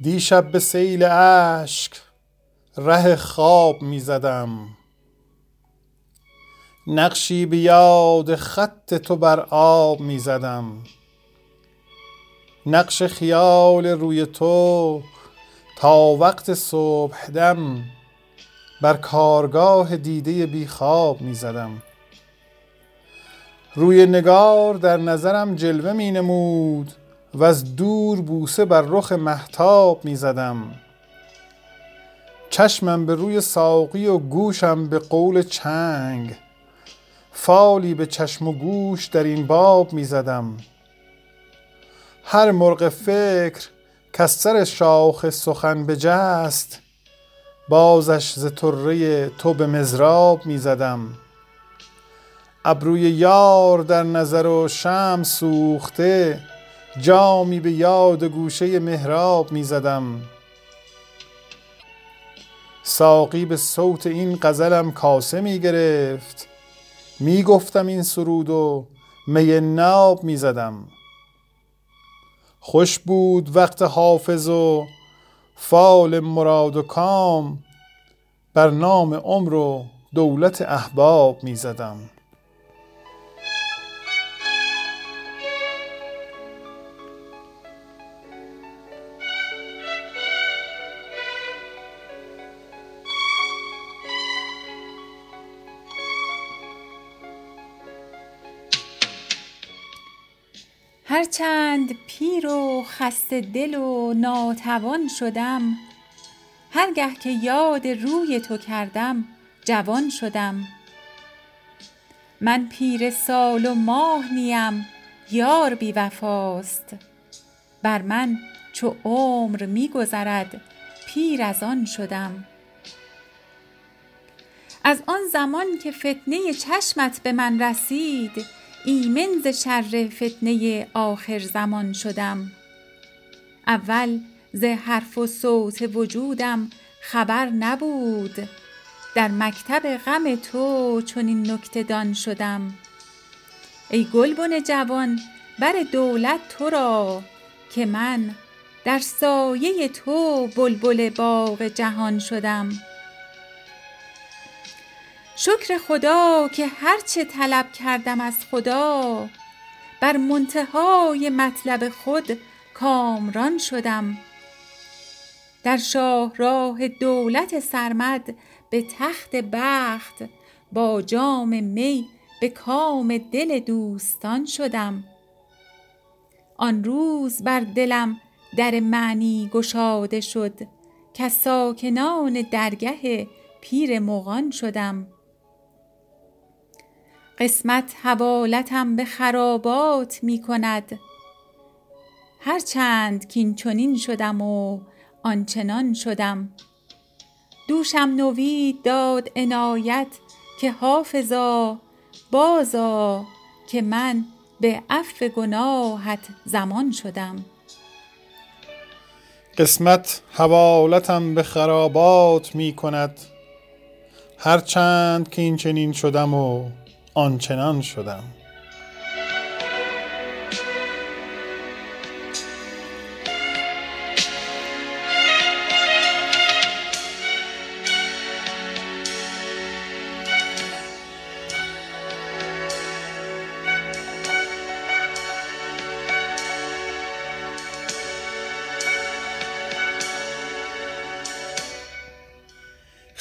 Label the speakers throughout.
Speaker 1: دیشب به سیل اشک ره خواب می زدم. نقشی به یاد خط تو بر آب می زدم. نقش خیال روی تو تا وقت صبح دم بر کارگاه دیده بی خواب می زدم. روی نگار در نظرم جلوه می نمود. و از دور بوسه بر رخ محتاب می زدم. چشمم به روی ساقی و گوشم به قول چنگ. فالی به چشم و گوش در این باب می زدم. هر مرغ فکر کز سر شاخ سخن بجست بازش ز طره تو به مضراب می زدم. ابروی یار در نظر و شمع سوخته جامی به یاد گوشه محراب می زدم. ساقی به صوت این غزلم کاسه می گرفت. می گفتم این سرود و می ناب می زدم. خوش بود وقت حافظ و فال مراد و کام. بر نام عمر و دولت احباب می زدم.
Speaker 2: هرچند پیر و خسته دل و ناتوان شدم هرگه که یاد روی تو کردم جوان شدم. من پیر سال و ماه نیم یار بی وفاست. بر من چو عمر می گذرد پیر از آن شدم. از آن زمان که فتنه چشمت به من رسید ایمن ز شر فتنه آخرزمان شدم. اول ز حرف و صوت وجودم خبر نبود. در مکتب غم تو چنین نکته دان شدم. ای گلبن جوان بر دولت تو را که من در سایه تو بلبل باغ جهان شدم. شکر خدا که هر چه طلب کردم از خدا بر منتهای مطلب خود کامران شدم. در شاهراه دولت سرمد به تخت بخت با جام می به کام دل دوستان شدم. آن روز بر دلم در معنی گشاده شد کز ساکنان درگه پیر مغان شدم. قسمت حوالتم به خرابات می کند هرچند کاین چنین شدم و آن چنان شدم. دوشم نوید داد عنایت که حافظا بازآ که من به عفو گناهت ضمان شدم.
Speaker 1: قسمت حوالتم به خرابات می کند هرچند کاین چنین شدم و آنچنان شدم.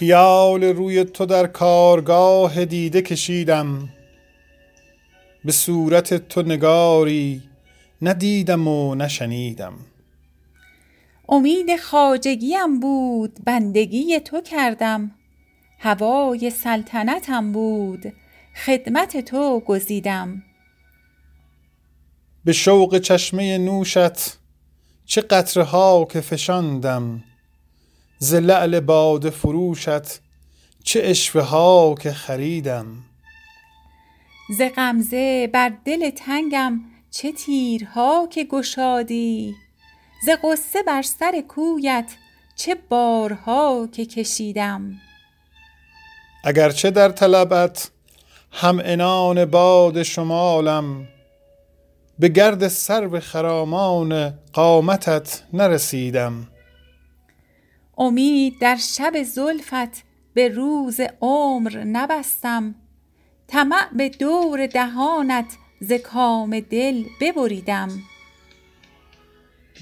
Speaker 1: خیال روی تو در کارگاه دیده کشیدم. به صورت تو نگاری نه دیدم و نه شنیدم
Speaker 2: امید خواجگیم بود بندگی تو کردم. هوای سلطنتم بود خدمت تو گزیدم.
Speaker 1: به شوق چشمه نوشت چه قطره ها که فشاندم. ز لعل باده فروشت چه عشوه ها که خریدم.
Speaker 2: ز غمزه بر دل تنگم چه تیرها که گشادی. ز غصه بر سر کویت چه بارها که کشیدم.
Speaker 1: اگر چه در طلبت هم عنان باد شمالم به گرد سرو خرامان قامتت نرسیدم.
Speaker 2: امید در شب زلفت به روز عمر نبستم. طمع به دور دهانت ز کام دل ببریدم.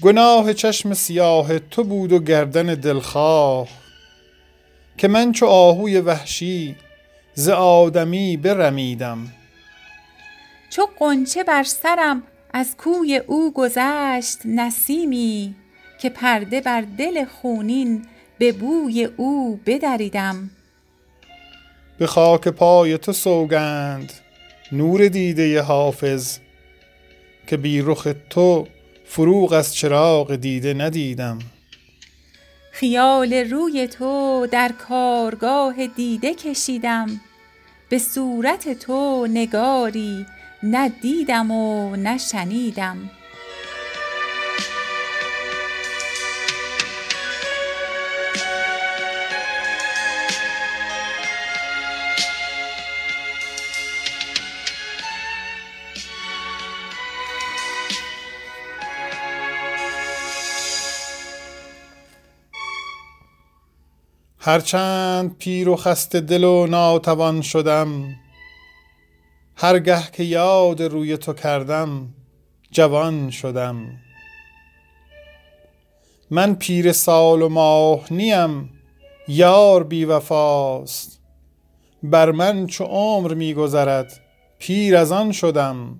Speaker 1: گناه چشم سیاه تو بود و گردن دلخواه که من چو آهوی وحشی ز آدمی برمیدم.
Speaker 2: چو غنچه بر سرم از کوی او گذشت نسیمی که پرده بر دل خونین به بوی او بدریدم.
Speaker 1: به خاک پای تو سوگند نور دیده حافظ که بی رخ تو فروغ از چراغ دیده ندیدم.
Speaker 2: خیال روی تو در کارگاه دیده کشیدم به صورت تو نگاری نه دیدم و نه شنیدم
Speaker 1: هرچند پیر و خسته دل و ناتوان شدم هرگه که یاد روی تو کردم جوان شدم. من پیر سال و ماه نیم یار بی وفاست. بر من چو عمر می گذرد پیر از آن شدم.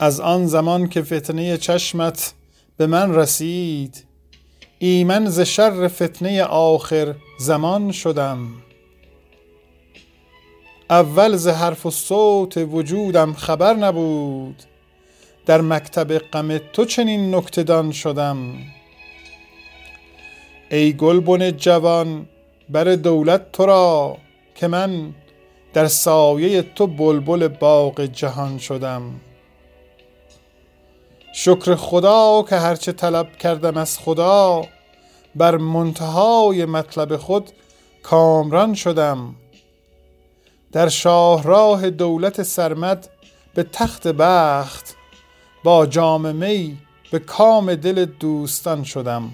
Speaker 1: از آن زمان که فتنه چشمت به من رسید ایمن ز شر فتنه آخر زمان شدم. اول ز حرف و صوت وجودم خبر نبود. در مکتب غم تو چنین نکته دان شدم. ای گلبن جوان بر دولت تو را که من در سایه تو بلبل باغ جهان شدم. شکر خدا که هرچه طلب کردم از خدا بر منتهای مطلب خود کامران شدم. در شاهراه دولت سرمد به تخت بخت با جام می به کام دل دوستان شدم.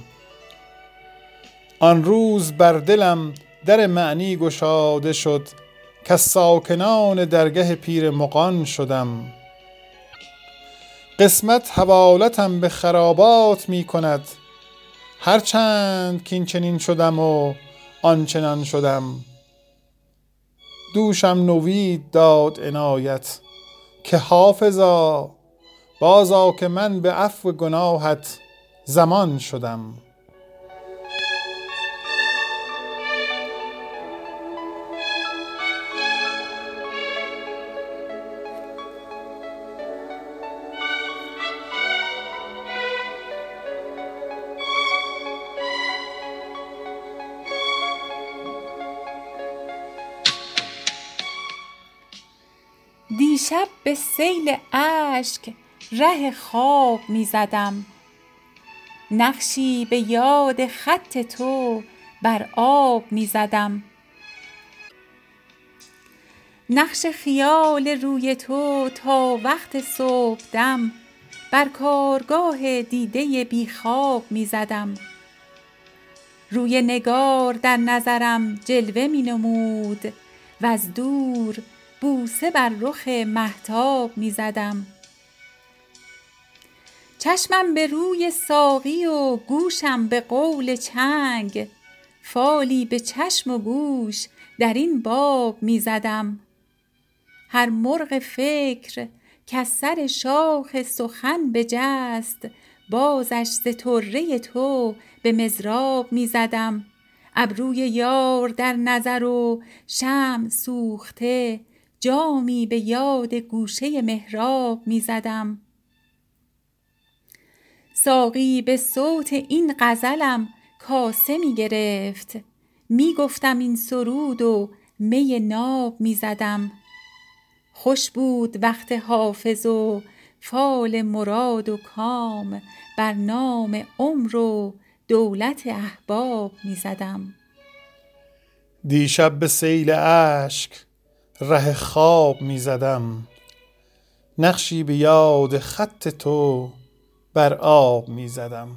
Speaker 1: آن روز بر دلم در معنی گشاده شد که ساکنان درگه پیر مغان شدم. قسمت حوالتم به خرابات می کند هرچند که این چنین شدم و آنچنان شدم. دوشم نوید داد عنایت که حافظا بازا که من به عفو گناهت زمان شدم.
Speaker 2: دیشب به سیل اشک ره خواب می زدم. نقشی به یاد خط تو بر آب می زدم. نقش خیال روی تو تا وقت صبحدم بر کارگاه دیده بی خواب می زدم. روی نگار در نظرم جلوه می نمود و از دور بوسه بر رخ مهتاب می زدم. چشمم به روی ساقی و گوشم به قول چنگ. فالی به چشم و گوش در این باب می زدم. هر مرغ فکر کز سر شاخ سخن بجست بازش ز طره تو به مضراب می زدم. ابروی یار در نظر و شمع سوخته جامی به یاد گوشه محراب می زدم. ساقی به صوت این غزلم کاسه می گرفت. می گفتم این سرود و می ناب می زدم. خوش بود وقت حافظ و فال مراد و کام بر نام عمر و دولت احباب می زدم.
Speaker 1: دیشب به سیل اشک ره خواب می زدم. نقشی به یاد خط تو بر آب می زدم.